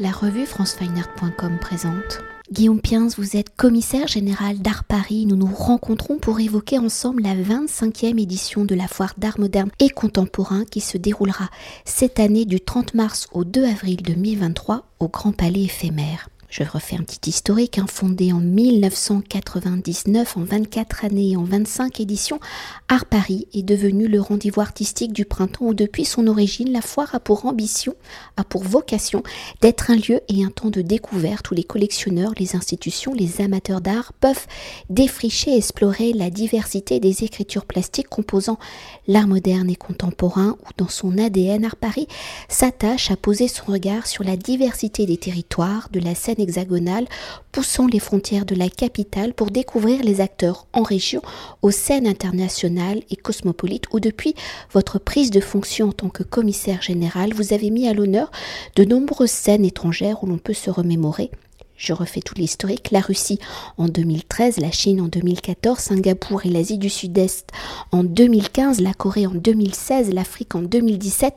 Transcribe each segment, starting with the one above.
La revue francefineart.com présente. Guillaume Piens, vous êtes commissaire général d'Art Paris. Nous nous rencontrons pour évoquer ensemble la 25e édition de la foire d'art moderne et contemporain qui se déroulera cette année du 30 mars au 2 avril 2023 au Grand Palais éphémère. Je refais un petit historique, hein, fondé en 1999, en 24 années et en 25 éditions, Art Paris est devenu le rendez-vous artistique du printemps où depuis son origine, la foire a pour ambition, a pour vocation d'être un lieu et un temps de découverte où les collectionneurs, les institutions, les amateurs d'art peuvent défricher et explorer la diversité des écritures plastiques composant l'art moderne et contemporain ou dans son ADN Art Paris s'attache à poser son regard sur la diversité des territoires, de la scène hexagonale, poussant les frontières de la capitale pour découvrir les acteurs en région, aux scènes internationales et cosmopolites, où depuis votre prise de fonction en tant que commissaire général, vous avez mis à l'honneur de nombreuses scènes étrangères où l'on peut se remémorer je refais tout l'historique, la Russie en 2013, la Chine en 2014, Singapour et l'Asie du Sud-Est en 2015, la Corée en 2016, l'Afrique en 2017,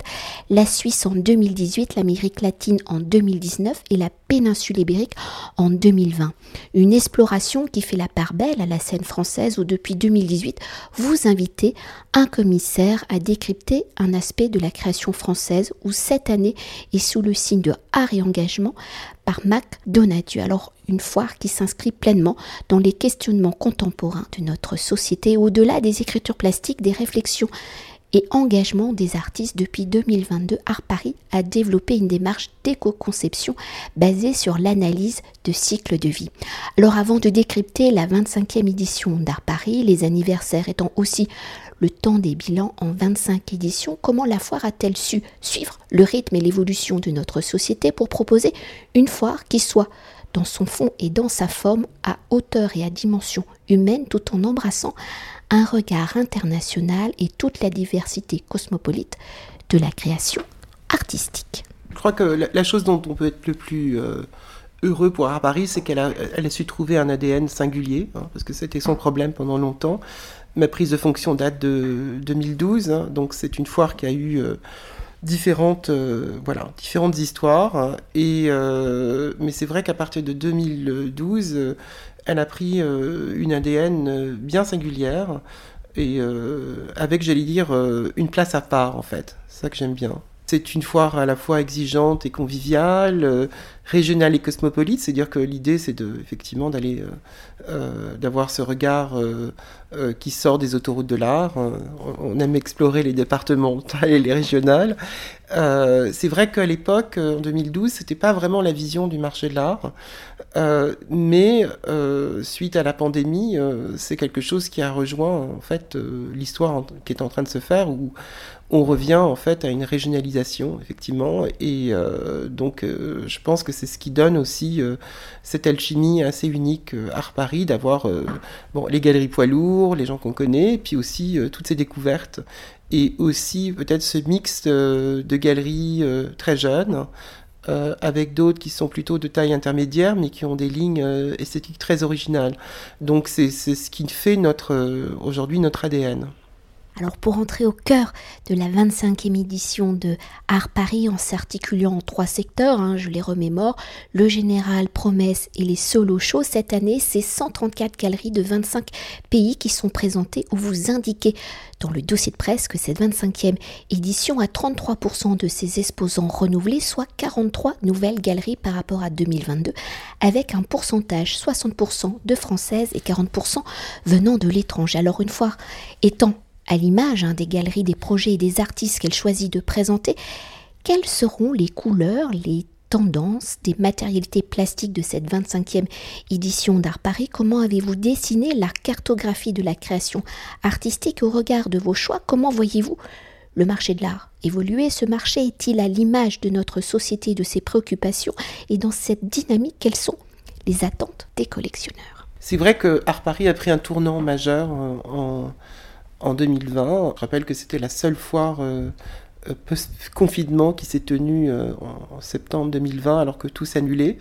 la Suisse en 2018, l'Amérique latine en 2019 et la péninsule ibérique en 2020. Une exploration qui fait la part belle à la scène française où depuis 2018, vous invitez un commissaire à décrypter un aspect de la création française où cette année est sous le signe de art et engagement par Mac Donadieu. Alors une foire qui s'inscrit pleinement dans les questionnements contemporains de notre société, au-delà des écritures plastiques, des réflexions et engagement des artistes depuis 2022, Art Paris a développé une démarche d'éco-conception basée sur l'analyse de cycles de vie. Alors avant de décrypter la 25e édition d'Art Paris, les anniversaires étant aussi le temps des bilans en 25 éditions, comment la foire a-t-elle su suivre le rythme et l'évolution de notre société pour proposer une foire qui soit dans son fond et dans sa forme à hauteur et à dimension humaine tout en embrassant un regard international et toute la diversité cosmopolite de la création artistique? Je crois que la, chose dont on peut être le plus euh, heureux pour Art Paris, c'est qu'elle a, su trouver un ADN singulier, hein, parce que c'était son problème pendant longtemps. Ma prise de fonction date de 2012, hein, donc c'est une foire qui a eu euh, différentes, euh, voilà, différentes histoires. Et, euh, mais c'est vrai qu'à partir de 2012, elle a pris une ADN bien singulière et avec, j'allais dire, une place à part en fait. C'est ça que j'aime bien. C'est une foire à la fois exigeante et conviviale, euh, régionale et cosmopolite. C'est-à-dire que l'idée, c'est de, effectivement d'aller, euh, euh, d'avoir ce regard qui sort des autoroutes de l'art. On aime explorer les départementales et les régionales. c'est vrai qu'à l'époque, en 2012, c'était pas vraiment la vision du marché de l'art, mais suite à la pandémie, c'est quelque chose qui a rejoint en fait l'histoire qui est en train de se faire on revient en fait à une régionalisation, effectivement, et euh, donc euh, je pense que c'est ce qui donne aussi euh, cette alchimie assez unique à Paris, d'avoir bon, les galeries poids lourds, les gens qu'on connaît, puis aussi toutes ces découvertes, et aussi peut-être ce mix de galeries très jeunes. avec d'autres qui sont plutôt de taille intermédiaire, mais qui ont des lignes esthétiques très originales. Donc c'est ce qui fait aujourd'hui notre ADN. Alors pour entrer au cœur de la 25e édition de Art Paris en s'articulant en trois secteurs, hein, je les remémore, le général, promesse et les solo shows, cette année c'est 134 galeries de 25 pays qui sont présentées où vous indiquez dans le dossier de presse que cette 25e édition a 33% de ses exposants renouvelés, soit 43 nouvelles galeries par rapport à 2022, avec un pourcentage 60% de françaises et 40% venant de l'étranger. Alors une fois étant à l'image hein, des galeries, des projets et des artistes qu'elle choisit de présenter, quelles seront les couleurs, les tendances, des matérialités plastiques de cette 25e édition d'Art Paris? Comment avez-vous dessiné la cartographie de la création artistique au regard de vos choix? Comment voyez-vous le marché de l'art évoluer? Ce marché est-il à l'image de notre société, de ses préoccupations? Et dans cette dynamique, quelles sont les attentes des collectionneurs? C'est vrai que Art Paris a pris un tournant majeur en en 2020. Je rappelle que c'était la seule foire euh, euh, post-confinement qui s'est tenue euh, en septembre 2020 alors que tout s'annulait.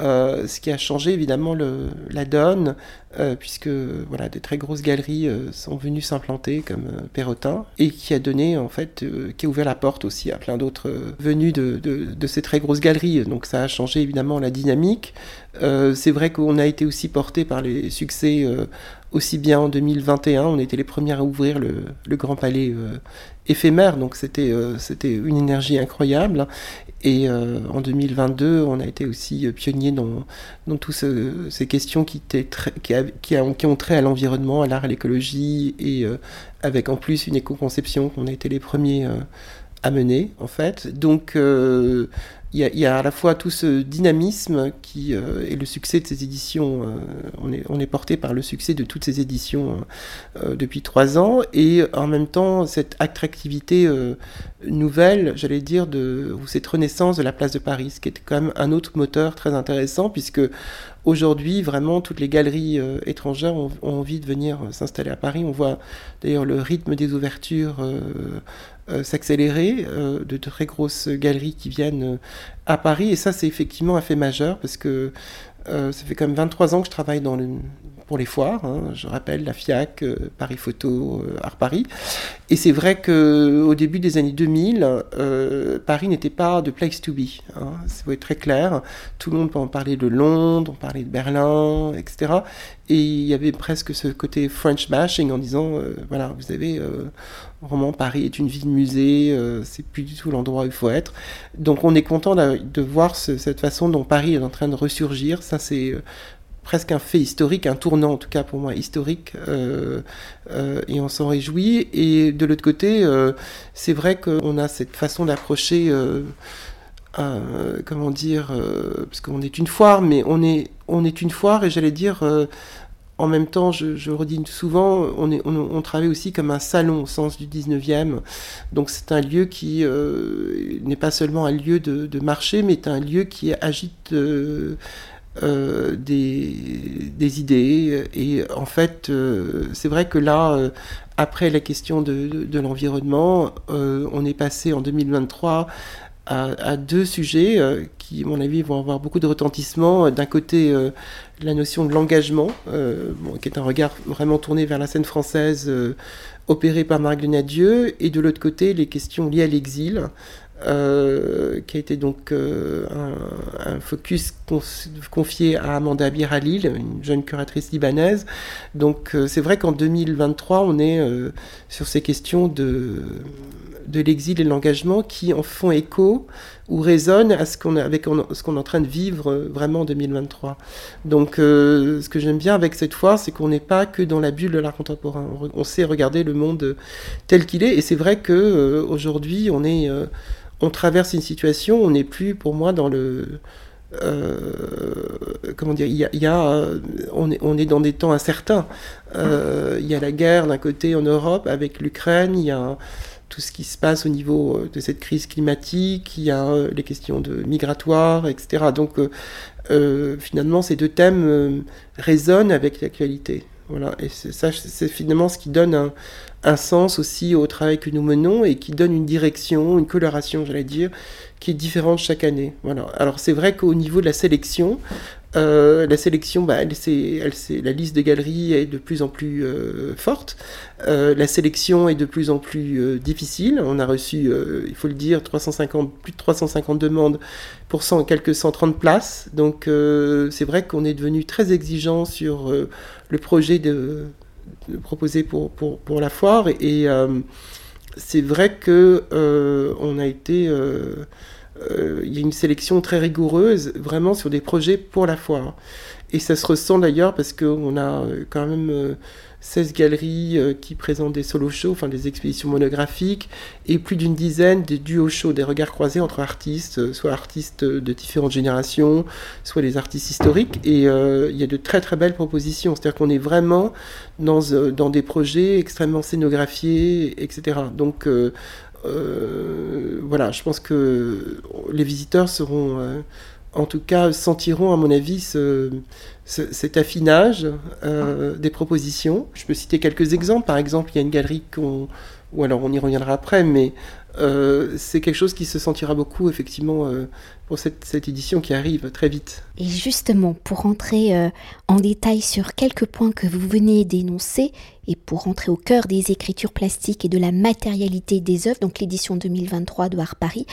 Euh, ce qui a changé évidemment la donne, euh, puisque voilà, des très grosses galeries euh, sont venues s'implanter comme Perrotin, et qui a donné en fait, qui a ouvert la porte aussi à plein d'autres venus de, de, ces très grosses galeries. Donc ça a changé évidemment la dynamique. c'est vrai qu'on a été aussi porté par les succès aussi bien en 2021, on était les premiers à ouvrir le, le Grand Palais éphémère, donc c'était une énergie incroyable. Et en 2022, on a été aussi euh, dans, dans toutes ces questions qui, qui, qui, ont trait à l'environnement, à l'art, à l'écologie, et euh, avec en plus une éco-conception qu'on a été les premiers à mener, en fait. Donc, il y, a, à la fois tout ce dynamisme qui euh, et le succès de ces éditions. Euh, on, est, porté par le succès de toutes ces éditions euh, depuis trois ans et en même temps cette attractivité nouvelle, j'allais dire, de ou cette renaissance de la place de Paris, ce qui est quand même un autre moteur très intéressant puisque aujourd'hui vraiment toutes les galeries étrangères ont, envie de venir s'installer à Paris. On voit d'ailleurs le rythme des ouvertures euh, s'accélérer, euh, de très grosses galeries qui viennent euh, à Paris. Et ça, c'est effectivement un fait majeur parce que ça fait quand même 23 ans que je travaille dans le, pour les foires. Hein. Je rappelle la FIAC, Paris Photo, Art Paris. Et c'est vrai qu'au début des années 2000, Paris n'était pas de place to be. Hein. C'est très clair. Tout le monde peut en parler de Londres, on parlait de Berlin, etc. Et il y avait presque ce côté French bashing en disant, voilà, vous avez Vraiment, Paris est une ville musée, euh, c'est plus du tout l'endroit où il faut être. Donc on est content de, voir cette façon dont Paris est en train de ressurgir. Ça, c'est euh, presque un fait historique, un tournant en tout cas pour moi historique, euh, et on s'en réjouit. Et de l'autre côté, c'est vrai qu'on a cette façon d'approcher. comment dire, parce qu'on est une foire, mais on est, on est une foire, et j'allais dire, en même temps, je, redis souvent, on, travaille aussi comme un salon au sens du 19e. Donc c'est un lieu qui euh, n'est pas seulement un lieu de, marché, mais un lieu qui agite euh, euh, des, idées. Et en fait, c'est vrai que là, après la question de, de l'environnement, on est passé en 2023 à, deux sujets euh, qui, à mon avis, vont avoir beaucoup de retentissement. D'un côté, euh, la notion de l'engagement, euh, qui est un regard vraiment tourné vers la scène française opérée par Marc Nadieu, et de l'autre côté, les questions liées à l'exil. Qui a été donc un, focus confié à Amanda Biralil, une jeune curatrice libanaise. Donc c'est vrai qu'en 2023, on est sur ces questions de de l'exil et de l'engagement qui en font écho ou résonnent à ce qu'on avec ce qu'on est en train de vivre euh, vraiment en 2023. Donc euh, ce que j'aime bien avec cette foire, c'est qu'on n'est pas que dans la bulle de l'art contemporain. On, sait regarder le monde tel qu'il est et c'est vrai que euh, aujourd'hui on est on traverse une situation, on n'est plus pour moi dans le comment dire, il y a, on, est, on, est, dans des temps incertains. il y a la guerre d'un côté en Europe avec l'Ukraine, il y a tout ce qui se passe au niveau euh, de cette crise climatique, il y a euh, les questions de migratoires, etc. Donc euh, finalement, ces deux thèmes résonnent avec l'actualité. Voilà, et ça, c'est finalement ce qui donne un, un, sens aussi au travail que nous menons et qui donne une direction, une coloration, j'allais dire, qui est différente chaque année. Voilà. Alors c'est vrai qu'au niveau de la sélection, euh, la sélection, bah, elle, elle, la liste des galeries est de plus en plus euh, forte. Euh, la sélection est de plus en plus difficile. On a reçu, il faut le dire, 350, plus de 350 demandes pour quelques 130 places. Donc c'est vrai qu'on est devenu très exigeant sur le projet de, proposé pour, pour, la foire. Et, c'est vrai que on a été euh, il y a une sélection très rigoureuse, vraiment sur des projets pour la foire. Et ça se ressent d'ailleurs parce qu'on a euh, quand même 16 euh, galeries qui présentent des solo shows, enfin des expositions monographiques, et plus d'une dizaine de duo shows, des regards croisés entre artistes, soit artistes de différentes générations, soit des artistes historiques. Et il y a de très très belles propositions. C'est-à-dire qu'on est vraiment dans, des projets extrêmement scénographiés, etc. Donc euh, voilà, je pense que les visiteurs seront, euh, en tout cas, sentiront, à mon avis, cet affinage euh, des propositions. Je peux citer quelques exemples. Par exemple, il y a une galerie qu'on, ou alors on y reviendra après, mais c'est quelque chose qui se sentira beaucoup effectivement pour cette, édition qui arrive très vite. Et justement, pour rentrer en détail sur quelques points que vous venez d'énoncer, et pour rentrer au cœur des écritures plastiques et de la matérialité des œuvres, donc l'édition 2023 de Art Paris,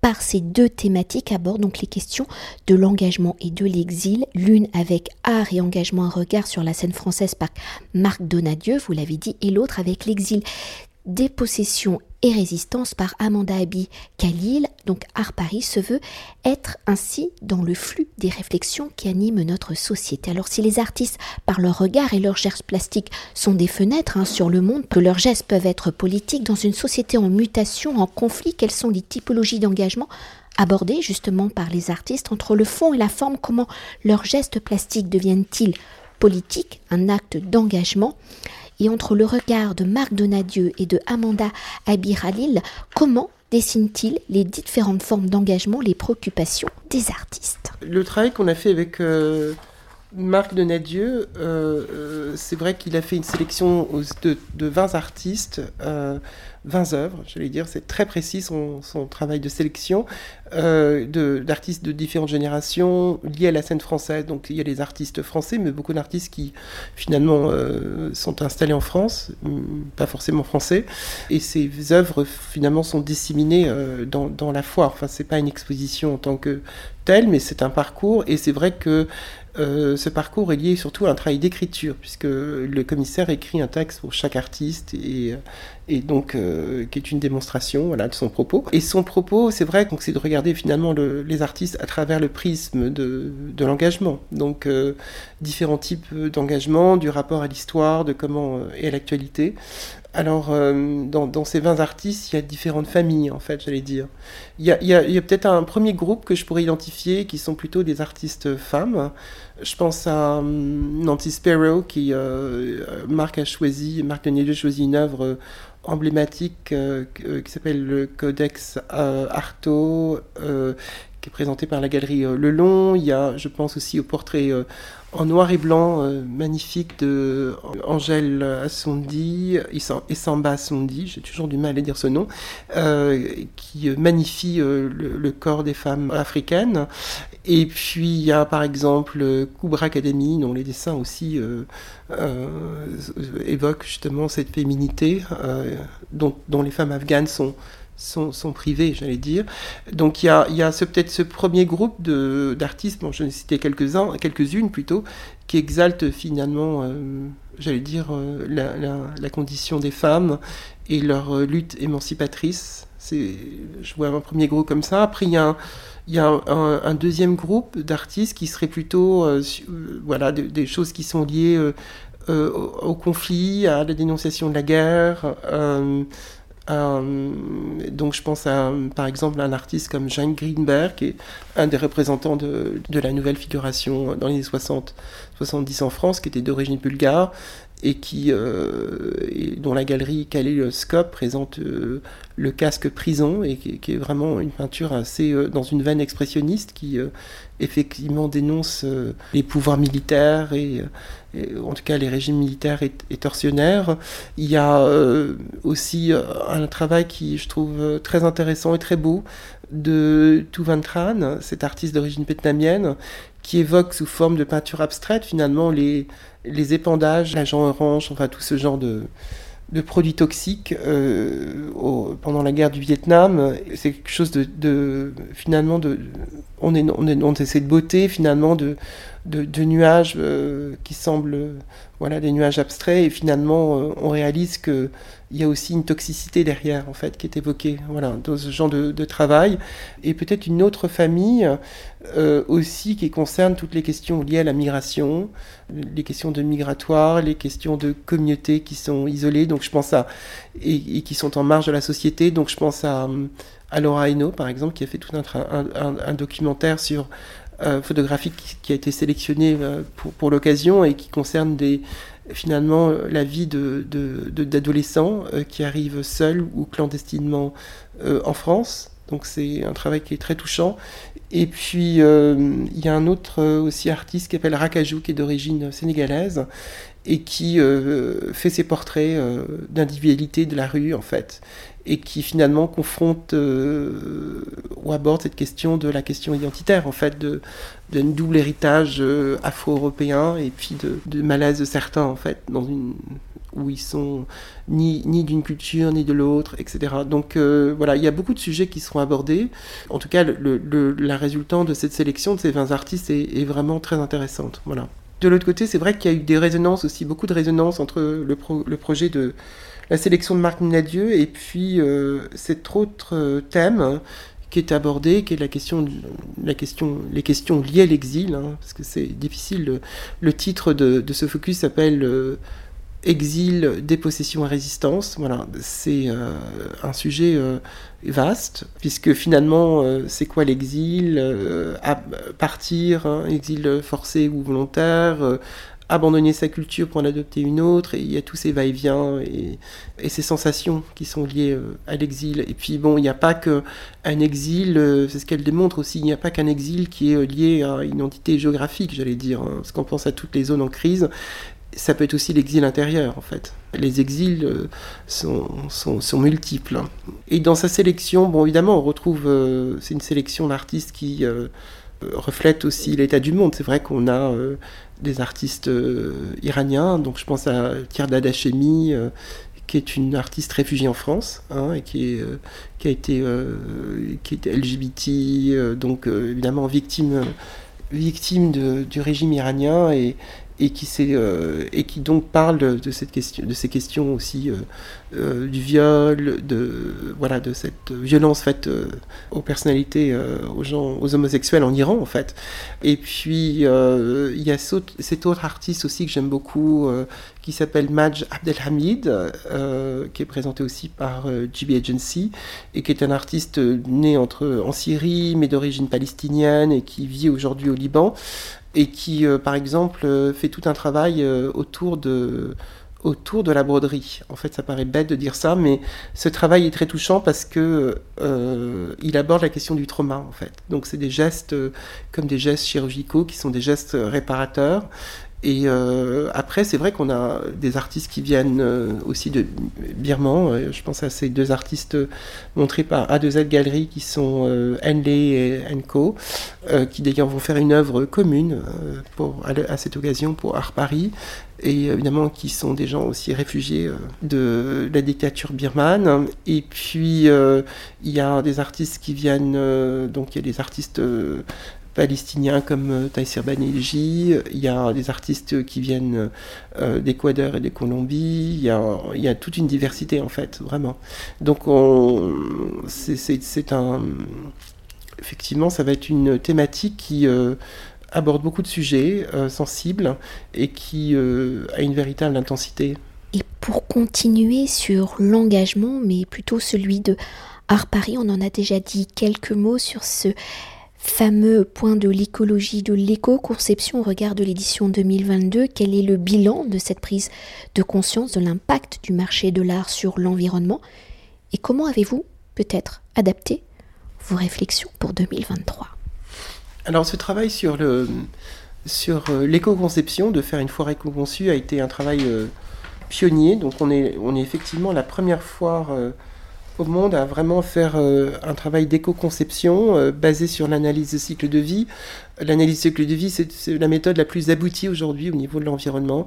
par ces deux thématiques aborde donc les questions de l'engagement et de l'exil, l'une avec art et engagement, un regard sur la scène française par Marc Donadieu, vous l'avez dit, et l'autre avec l'exil dépossession et résistance par Amanda Abi Khalil, donc Art Paris se veut être ainsi dans le flux des réflexions qui animent notre société. Alors si les artistes, par leur regard et leurs gestes plastiques, sont des fenêtres hein, sur le monde, que leurs gestes peuvent être politiques, dans une société en mutation, en conflit, quelles sont les typologies d'engagement abordées justement par les artistes entre le fond et la forme, comment leurs gestes plastiques deviennent-ils politiques, un acte d'engagement? Et entre le regard de Marc Donadieu et de Amanda Abiralil, comment dessine-t-il les différentes formes d'engagement, les préoccupations des artistes? Le travail qu'on a fait avec euh, Marc Donadieu, euh, euh, c'est vrai qu'il a fait une sélection de, de 20 artistes 20 œuvres, j'allais dire, c'est très précis son, travail de sélection euh, d'artistes de, différentes générations liés à la scène française. Donc il y a les artistes français, mais beaucoup d'artistes qui finalement euh, sont installés en France, mm, pas forcément français, et ces œuvres finalement sont disséminées euh, dans, dans, la foire. Enfin, c'est pas une exposition en tant que telle, mais c'est un parcours, et c'est vrai que euh, ce parcours est lié surtout à un travail d'écriture, puisque le commissaire écrit un texte pour chaque artiste et, et donc euh, qui est une démonstration de son propos. Et son propos, c'est vrai, c'est de regarder finalement les artistes à travers le prisme de, l'engagement. Donc euh, différents types d'engagement, du rapport à l'histoire, de comment et à l'actualité. Alors, dans, dans, ces 20 artistes, il y a différentes familles, en fait, j'allais dire. Il y a, peut-être un premier groupe que je pourrais identifier qui sont plutôt des artistes femmes. Je pense à hum, Nancy Sparrow, qui euh, Marc a choisi, Marc Denier a choisi une œuvre euh, emblématique euh, qui s'appelle le Codex Artaud, qui est présenté par la galerie Le Long. Il y a, je pense aussi au portrait en noir et blanc magnifique de Angèle Assondi et Samba Assondi, j'ai toujours du mal à dire ce nom, qui magnifie le, corps des femmes africaines. Et puis il y a par exemple Kubra Academy, dont les dessins aussi euh, euh, évoquent justement cette féminité euh, dont, les femmes afghanes sont, sont, privées, j'allais dire. Donc il y a, peut-être ce premier groupe d'artistes, bon, je vais citer quelques-uns, quelques-unes plutôt, qui exaltent finalement, j'allais dire, la, la, condition des femmes et leur lutte émancipatrice. Je vois un premier groupe comme ça. Après, il y a un, deuxième groupe d'artistes qui serait plutôt euh, euh, voilà, des choses qui sont liées euh, au, conflit, à la dénonciation de la guerre. Donc je pense à, par exemple, un artiste comme Jean Greenberg, qui est un des représentants de, de la nouvelle figuration dans les années 60, 70 en France, qui était d'origine bulgare, et qui, euh, dont la galerie Kaleidoscope présente euh, le casque prison et qui, est vraiment une peinture assez euh, dans une veine expressionniste qui effectivement dénonce les pouvoirs militaires et, en tout cas les régimes militaires et, torsionnaires. Il y a aussi un travail qui je trouve très intéressant et très beau de Tuvan Tran, cet artiste d'origine vietnamienne, qui évoque sous forme de peinture abstraite finalement les, les épandages, l'agent orange, enfin tout ce genre de, de produits toxiques euh, pendant la guerre du Vietnam. C'est quelque chose de, finalement de on est on, est, on essaie de beauté finalement de de, nuages euh, qui semblent voilà des nuages abstraits et finalement euh, on réalise que il y a aussi une toxicité derrière en fait qui est évoquée voilà dans ce genre de, travail. Et peut-être une autre famille aussi qui concerne toutes les questions liées à la migration les questions de migratoire les questions de communautés qui sont isolées. Donc je pense à et, qui sont en marge de la société. Donc je pense à à Laura Hainaut, par exemple, qui a fait tout un, documentaire sur euh, photographique qui a été sélectionné euh, pour, pour l'occasion et qui concerne finalement la vie d'adolescents de, euh, qui arrivent seuls ou clandestinement en France. Donc c'est un travail qui est très touchant. Et puis il y a un autre aussi artiste qui s'appelle Rakajou, qui est d'origine sénégalaise et qui fait ses portraits d'individualité de la rue en fait et qui finalement confronte euh, ou aborde cette question de la question identitaire, en fait, de, d'un double héritage euh, afro-européen et puis de, de, malaise de certains, en fait, dans une, où ils sont ni, ni d'une culture ni de l'autre, etc. Donc euh, voilà, il y a beaucoup de sujets qui seront abordés. En tout cas, le, le, la résultante de cette sélection de ces 20 artistes est, est vraiment très intéressante. Voilà. De l'autre côté, c'est vrai qu'il y a eu des résonances aussi, beaucoup de résonances entre le, pro, le projet de la sélection de Marc Nadieu et puis euh, cet autre euh, thème qui est abordé, qui est la question, la question, les questions liées à l'exil, hein, parce que c'est difficile. Le, titre de, de ce focus s'appelle euh, Exil, dépossession et résistance. Voilà, c'est un sujet vaste, puisque finalement, c'est quoi l'exil Partir, hein, exil forcé ou volontaire abandonner sa culture pour en adopter une autre, et il y a tous ces va-et-vient et, ces sensations qui sont liées euh, à l'exil. Et puis bon, il n'y a pas qu'un exil, euh, c'est ce qu'elle démontre aussi, il n'y a pas qu'un exil qui est euh, lié à une identité géographique, j'allais dire, hein, parce qu'on pense à toutes les zones en crise, ça peut être aussi l'exil intérieur, en fait. Les exils sont, sont, multiples. Et dans sa sélection, bon, évidemment, on retrouve, c'est une sélection d'artistes qui reflète aussi l'état du monde. C'est vrai qu'on a des artistes iraniens, donc je pense à Tirda Hachemi, qui est une artiste réfugiée en France, hein, et qui, est, qui a été qui est LGBT, donc évidemment victime victime du régime iranien et, et qui, euh, et qui donc parle de, cette question, de ces questions aussi euh, euh, du viol, de, voilà, de cette violence faite aux personnalités, aux gens, aux homosexuels en Iran en fait. Et puis il y a cet autre artiste aussi que j'aime beaucoup qui s'appelle Maj Abdelhamid, qui est présenté aussi par GB Agency et qui est un artiste né entre, en Syrie mais d'origine palestinienne et qui vit aujourd'hui au Liban et qui, euh, par exemple, euh, fait tout un travail euh, autour de la broderie. En fait, ça paraît bête de dire ça, mais ce travail est très touchant parce que euh, il aborde la question du trauma, en fait. Donc, c'est des gestes comme des gestes chirurgicaux qui sont des gestes réparateurs et euh, après, c'est vrai qu'on a des artistes qui viennent euh, aussi de Birman. Euh, je pense à ces deux artistes montrés par A2Z Galerie qui sont Henley et Enco, qui d'ailleurs vont faire une œuvre commune pour, à, cette occasion pour Art Paris. Et évidemment, qui sont des gens aussi réfugiés de la dictature birmane. Et puis, il y a des artistes qui viennent, donc il y a des artistes palestiniens comme euh, Taïsir Banelji, il y a des artistes qui viennent euh, d'Équateur et de Colombie, il y, a, toute une diversité en fait, vraiment. Donc c'est un... Effectivement, ça va être une thématique qui... Euh, aborde beaucoup de sujets euh, sensibles et qui euh, a une véritable intensité. Et pour continuer sur l'engagement, mais plutôt celui de Art Paris, on en a déjà dit quelques mots sur ce fameux point de l'écologie, de l'éco-conception au regard de l'édition 2022. Quel est le bilan de cette prise de conscience de l'impact du marché de l'art sur l'environnement? Et comment avez-vous peut-être adapté vos réflexions pour 2023 Alors ce travail sur le sur euh, l'éco-conception, de faire une foire éco-conçue, a été un travail euh, pionnier. Donc on est, on est effectivement la première foire euh, au monde à vraiment faire euh, un travail d'éco-conception euh, basé sur l'analyse de cycle de vie. L'analyse de cycle de vie, c'est la méthode la plus aboutie aujourd'hui au niveau de l'environnement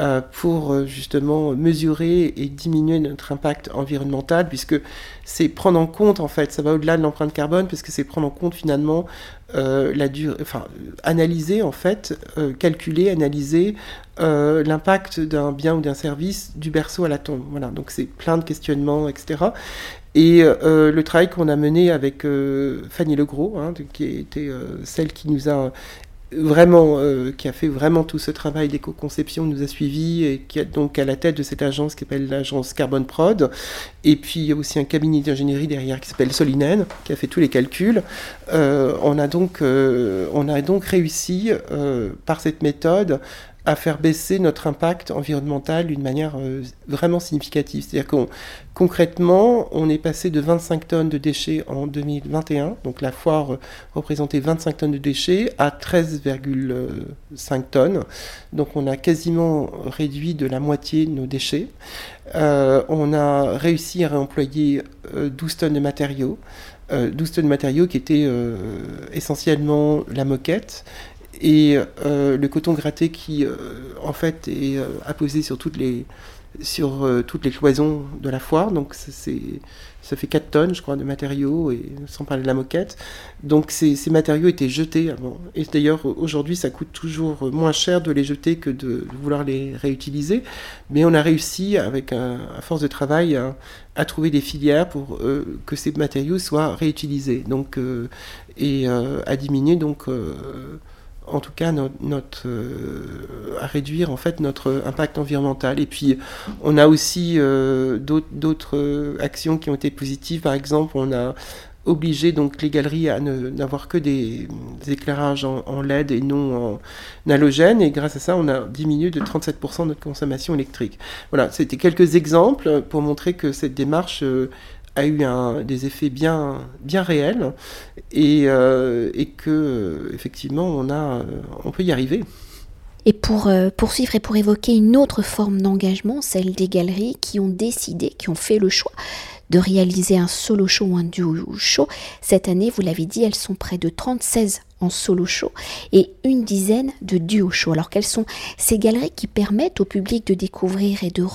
euh, pour justement mesurer et diminuer notre impact environnemental, puisque c'est prendre en compte, en fait, ça va au-delà de l'empreinte carbone, puisque c'est prendre en compte finalement euh, analyser en fait, euh, calculer, analyser euh, l'impact d'un bien ou d'un service du berceau à la tombe. Voilà, donc c'est plein de questionnements, etc. Et le travail qu'on a mené avec Fanny Legros, hein, qui était celle qui nous a vraiment, euh, qui a fait vraiment tout ce travail d'éco-conception, nous a suivis et qui est donc à la tête de cette agence qui s'appelle l'agence Carbon Prod. Et puis il y a aussi un cabinet d'ingénierie derrière qui s'appelle Solinen, qui a fait tous les calculs. Euh, on, a donc, euh, on a donc réussi par cette méthode à faire baisser notre impact environnemental d'une manière euh, vraiment significative. C'est-à-dire qu'on concrètement, on est passé de 25 tonnes de déchets en 2021, donc la foire représentait 25 tonnes de déchets, à 13,5 tonnes. Donc on a quasiment réduit de la moitié nos déchets. Euh, on a réussi à réemployer 12 tonnes de matériaux. 12 tonnes de matériaux qui étaient essentiellement la moquette, et euh, le coton gratté qui euh, en fait est euh, apposé sur toutes les sur toutes les cloisons de la foire. Donc c'est ça fait 4 tonnes je crois de matériaux et sans parler de la moquette. Donc ces, matériaux étaient jetés avant. Et d'ailleurs aujourd'hui ça coûte toujours moins cher de les jeter que de, vouloir les réutiliser. Mais on a réussi avec à force de travail à, trouver des filières pour que ces matériaux soient réutilisés. Donc et à diminuer donc en tout cas notre, euh, à réduire en fait notre impact environnemental. Et puis on a aussi euh, d'autres euh, actions qui ont été positives. Par exemple, on a obligé donc les galeries à n'avoir que des, éclairages en, LED et non en halogène et grâce à ça on a diminué de 37% notre consommation électrique. Voilà, c'était quelques exemples pour montrer que cette démarche a eu des effets bien, réels et, euh, que euh, effectivement euh, on peut y arriver. Et pour poursuivre et pour évoquer une autre forme d'engagement, celle des galeries qui ont décidé, qui ont fait le choix de réaliser un solo show ou un duo show. Cette année, vous l'avez dit, elles sont près de 36 en solo show et une dizaine de duo show. Alors quelles sont ces galeries qui permettent au public de découvrir et de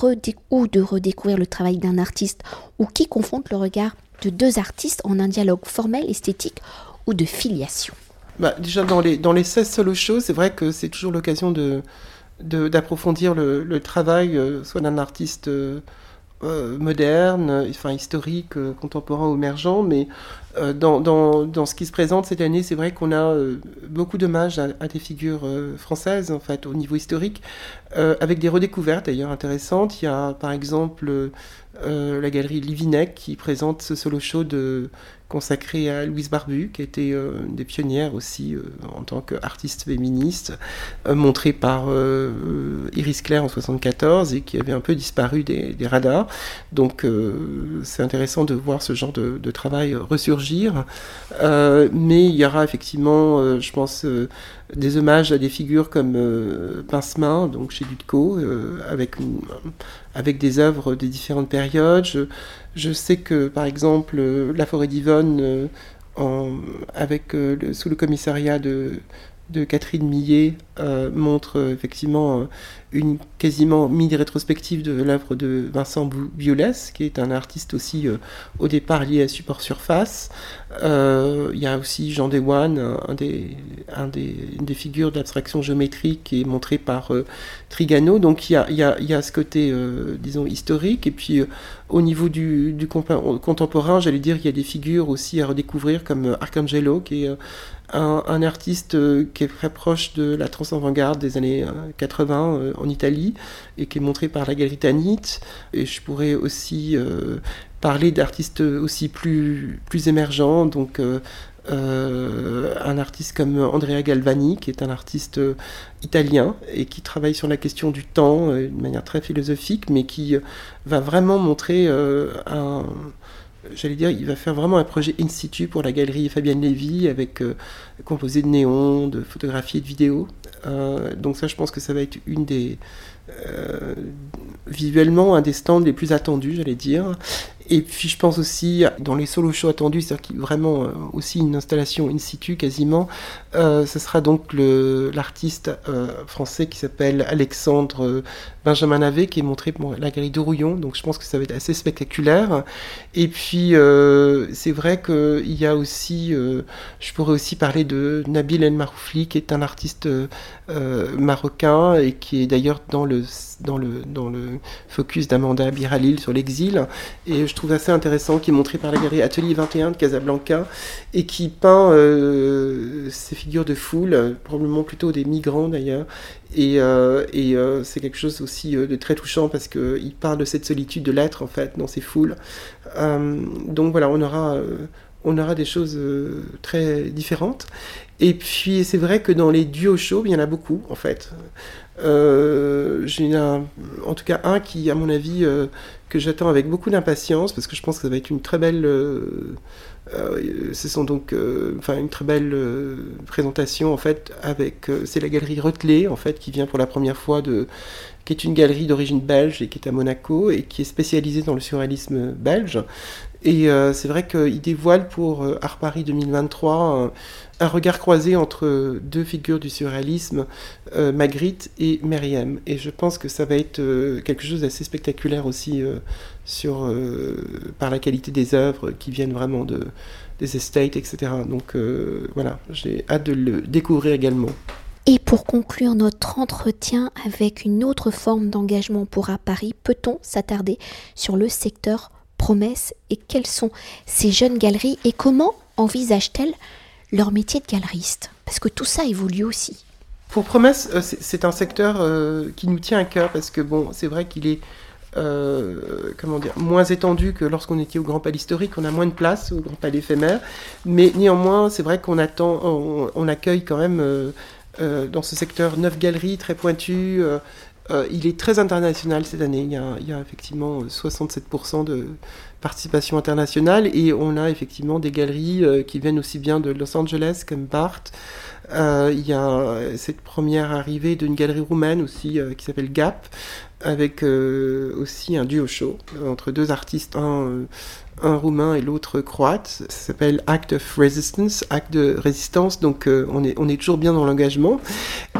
ou de redécouvrir le travail d'un artiste ou qui confrontent le regard de deux artistes en un dialogue formel, esthétique ou de filiation? Bah, Déjà dans les, dans les 16 solo shows, c'est vrai que c'est toujours l'occasion de d'approfondir le, travail euh, soit d'un artiste euh, euh, moderne, enfin historique, euh, contemporain ou émergent, mais euh, dans, dans, dans, ce qui se présente cette année, c'est vrai qu'on a beaucoup d'hommages à, des figures françaises, en fait, au niveau historique, avec des redécouvertes d'ailleurs intéressantes. Il y a par exemple la galerie Livinec qui présente ce solo show de consacré à Louise Barbu, qui était euh, des pionnières aussi euh, en tant qu'artiste féministe, euh, montrée par Iris Claire en 74 et qui avait un peu disparu des, radars. Donc c'est intéressant de voir ce genre de travail ressurgir. mais il y aura effectivement, je pense, des hommages à des figures comme euh, Pince-Main, donc chez Dutco, euh, avec, avec des œuvres des différentes périodes. Je, sais que, par exemple, La Forêt d'Yvonne, euh, avec, sous le commissariat de, de Catherine Millet, montre effectivement une quasiment mini-rétrospective de l'œuvre de Vincent Biolès, qui est un artiste aussi euh, au départ lié à support surface. Euh, il y a aussi Jean Dewan, un des, un des, une des figures d'abstraction géométrique qui est montré par euh, Trigano. Donc il y a, ce côté, disons, historique. Et puis au niveau du, du contemporain, j'allais dire, il y a des figures aussi à redécouvrir comme Arcangelo, qui est un, artiste qui est très proche de la trans avant-garde des années 80 en Italie et qui est montré par la galerie Tanit. Et je pourrais aussi euh, parler d'artistes aussi plus, plus émergents, donc euh, euh, un artiste comme Andrea Galvani, qui est un artiste italien et qui travaille sur la question du temps d'une manière très philosophique, mais qui va vraiment montrer un j'allais dire, il va faire vraiment un projet in situ pour la galerie Fabienne Lévy, avec composé de néons, de photographies et de vidéos. Euh, donc ça, je pense que ça va être une des euh, visuellement un des stands les plus attendus, j'allais dire. Et puis je pense aussi dans les solo shows attendus, c'est-à-dire vraiment euh, aussi une installation in situ quasiment. Euh, ce sera donc l'artiste euh, français qui s'appelle Alexandre Benjamin Navet qui est montré pour la galerie de Rouillon. Donc je pense que ça va être assez spectaculaire. Et puis c'est vrai qu'il y a aussi, je pourrais aussi parler de Nabil El Maroufli qui est un artiste marocain et qui est d'ailleurs dans le dans le dans le focus d'Amanda Biralil sur l'exil. Et trouve assez intéressant, qui est montré par la galerie Atelier 21 de Casablanca, et qui peint euh, ces figures de foule, probablement plutôt des migrants d'ailleurs. Et, euh, euh, c'est quelque chose aussi de très touchant parce qu'il parle de cette solitude de l'être en fait dans ces foules. donc voilà, on aura on aura des choses très différentes. Et puis c'est vrai que dans les duos shows, il y en a beaucoup en fait. Euh, J'ai en tout cas un qui, à mon avis, euh, que j'attends avec beaucoup d'impatience parce que je pense que ça va être une très belle. Euh, euh ce sont donc, enfin, une très belle présentation en fait avec. c'est la galerie Retelé en fait qui vient pour la première fois de qui est une galerie d'origine belge et qui est à Monaco et qui est spécialisée dans le surréalisme belge. Et euh, c'est vrai qu'il dévoile pour euh, Art Paris 2023 un, regard croisé entre deux figures du surréalisme, euh, Magritte et Meriem. Et je pense que ça va être quelque chose d'assez spectaculaire aussi sur, par la qualité des œuvres qui viennent vraiment de, des estates, etc. Donc voilà, j'ai hâte de le découvrir également. Et pour conclure notre entretien avec une autre forme d'engagement pour Art Paris, peut-on s'attarder sur le secteur promesses et quelles sont ces jeunes galeries et comment envisagent-elles leur métier de galeriste? Parce que tout ça évolue aussi. Pour Promesse, euh, c'est un secteur euh, qui nous tient à cœur parce que bon, c'est vrai qu'il est euh, comment dire, moins étendu que lorsqu'on était au Grand Palais historique, on a moins de place au Grand Palais éphémère, mais néanmoins, c'est vrai qu'on attend, on, accueille quand même dans ce secteur neuf galeries très pointues, euh, il est très international cette année. Il y a, effectivement 67% de participation internationale et on a effectivement des galeries euh, qui viennent aussi bien de Los Angeles comme. Euh, il y a cette première arrivée d'une galerie roumaine aussi qui s'appelle Gap avec aussi un duo show entre deux artistes, un roumain et l'autre croate. Ça s'appelle Act of Resistance, acte de résistance. Donc euh, on, est, on est toujours bien dans l'engagement.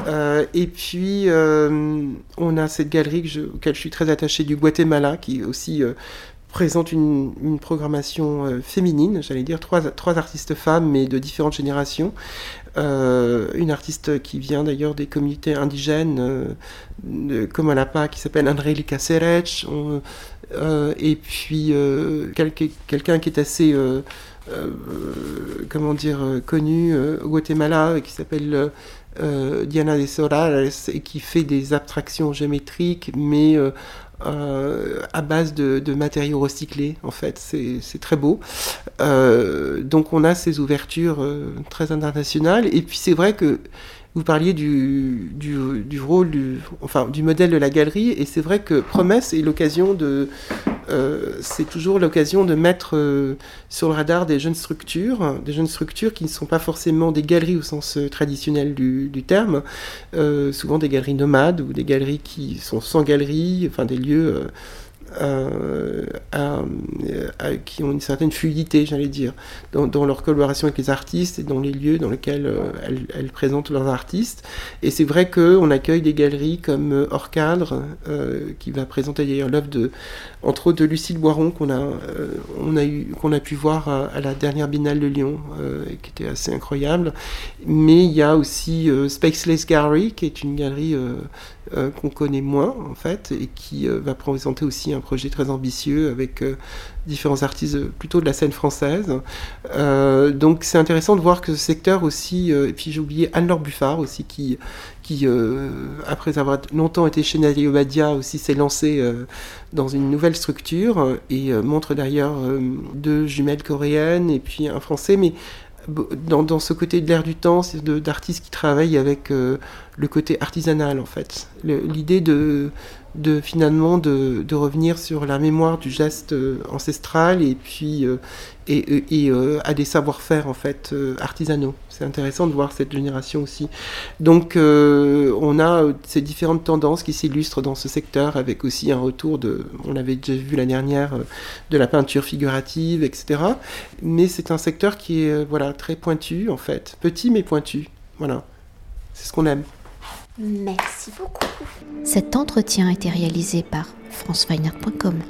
Euh, et puis euh, on a cette galerie que je, auquel je suis très attaché du Guatemala, qui aussi présente une, une programmation féminine, j'allais dire trois, trois artistes femmes, mais de différentes générations. une artiste qui vient d'ailleurs des communautés indigènes, comme à la PA, qui s'appelle Angelica Serech. Euh, et puis euh, quelqu'un qui est assez, euh, comment dire, connu au Guatemala, qui s'appelle Diana de Sorales, et qui fait des abstractions géométriques, mais à base de, de, matériaux recyclés, en fait. C'est très beau. donc on a ces ouvertures très internationales. Et puis c'est vrai que vous parliez du, du, rôle, du, enfin, du modèle de la galerie, et c'est vrai que Promesse est l'occasion de. Euh, c'est toujours l'occasion de mettre euh, sur le radar des jeunes structures, des jeunes structures qui ne sont pas forcément des galeries au sens euh, traditionnel du, terme, souvent des galeries nomades ou des galeries qui sont sans galerie, enfin des lieux euh, qui ont une certaine fluidité, j'allais dire, dans, leur collaboration avec les artistes et dans les lieux dans lesquels euh, elles, présentent leurs artistes. Et c'est vrai qu'on accueille des galeries comme euh, Hors Cadre, qui va présenter d'ailleurs l'œuvre de, entre autres de Lucille Boiron, qu'on a, a, pu voir à, la dernière Biennale de Lyon, qui était assez incroyable. Mais il y a aussi Spaceless Gallery, qui est une galerie euh, qu'on connaît moins en fait et qui euh, va présenter aussi un projet très ambitieux avec euh, différents artistes plutôt de la scène française. donc c'est intéressant de voir que ce secteur aussi, et puis j'ai oublié Anne-Laure Buffard aussi qui, qui après avoir longtemps été chez Nathalie Obadia aussi s'est lancé dans une nouvelle structure et montre d'ailleurs deux jumelles coréennes et puis un français mais dans, ce côté de l'air du temps, c'est d'artistes qui travaillent avec euh, le côté artisanal en fait. L'idée de, de finalement de, revenir sur la mémoire du geste euh, ancestral et puis euh, et, et à des savoir-faire en fait artisanaux. C'est intéressant de voir cette génération aussi. Donc on a ces différentes tendances qui s'illustrent dans ce secteur avec aussi un retour de, on l'avait déjà vu la dernière, de la peinture figurative, etc. Mais c'est un secteur qui est voilà très pointu en fait, petit mais pointu. Voilà, c'est ce qu'on aime. Merci beaucoup. Cet entretien a été réalisé par franceweiner.com.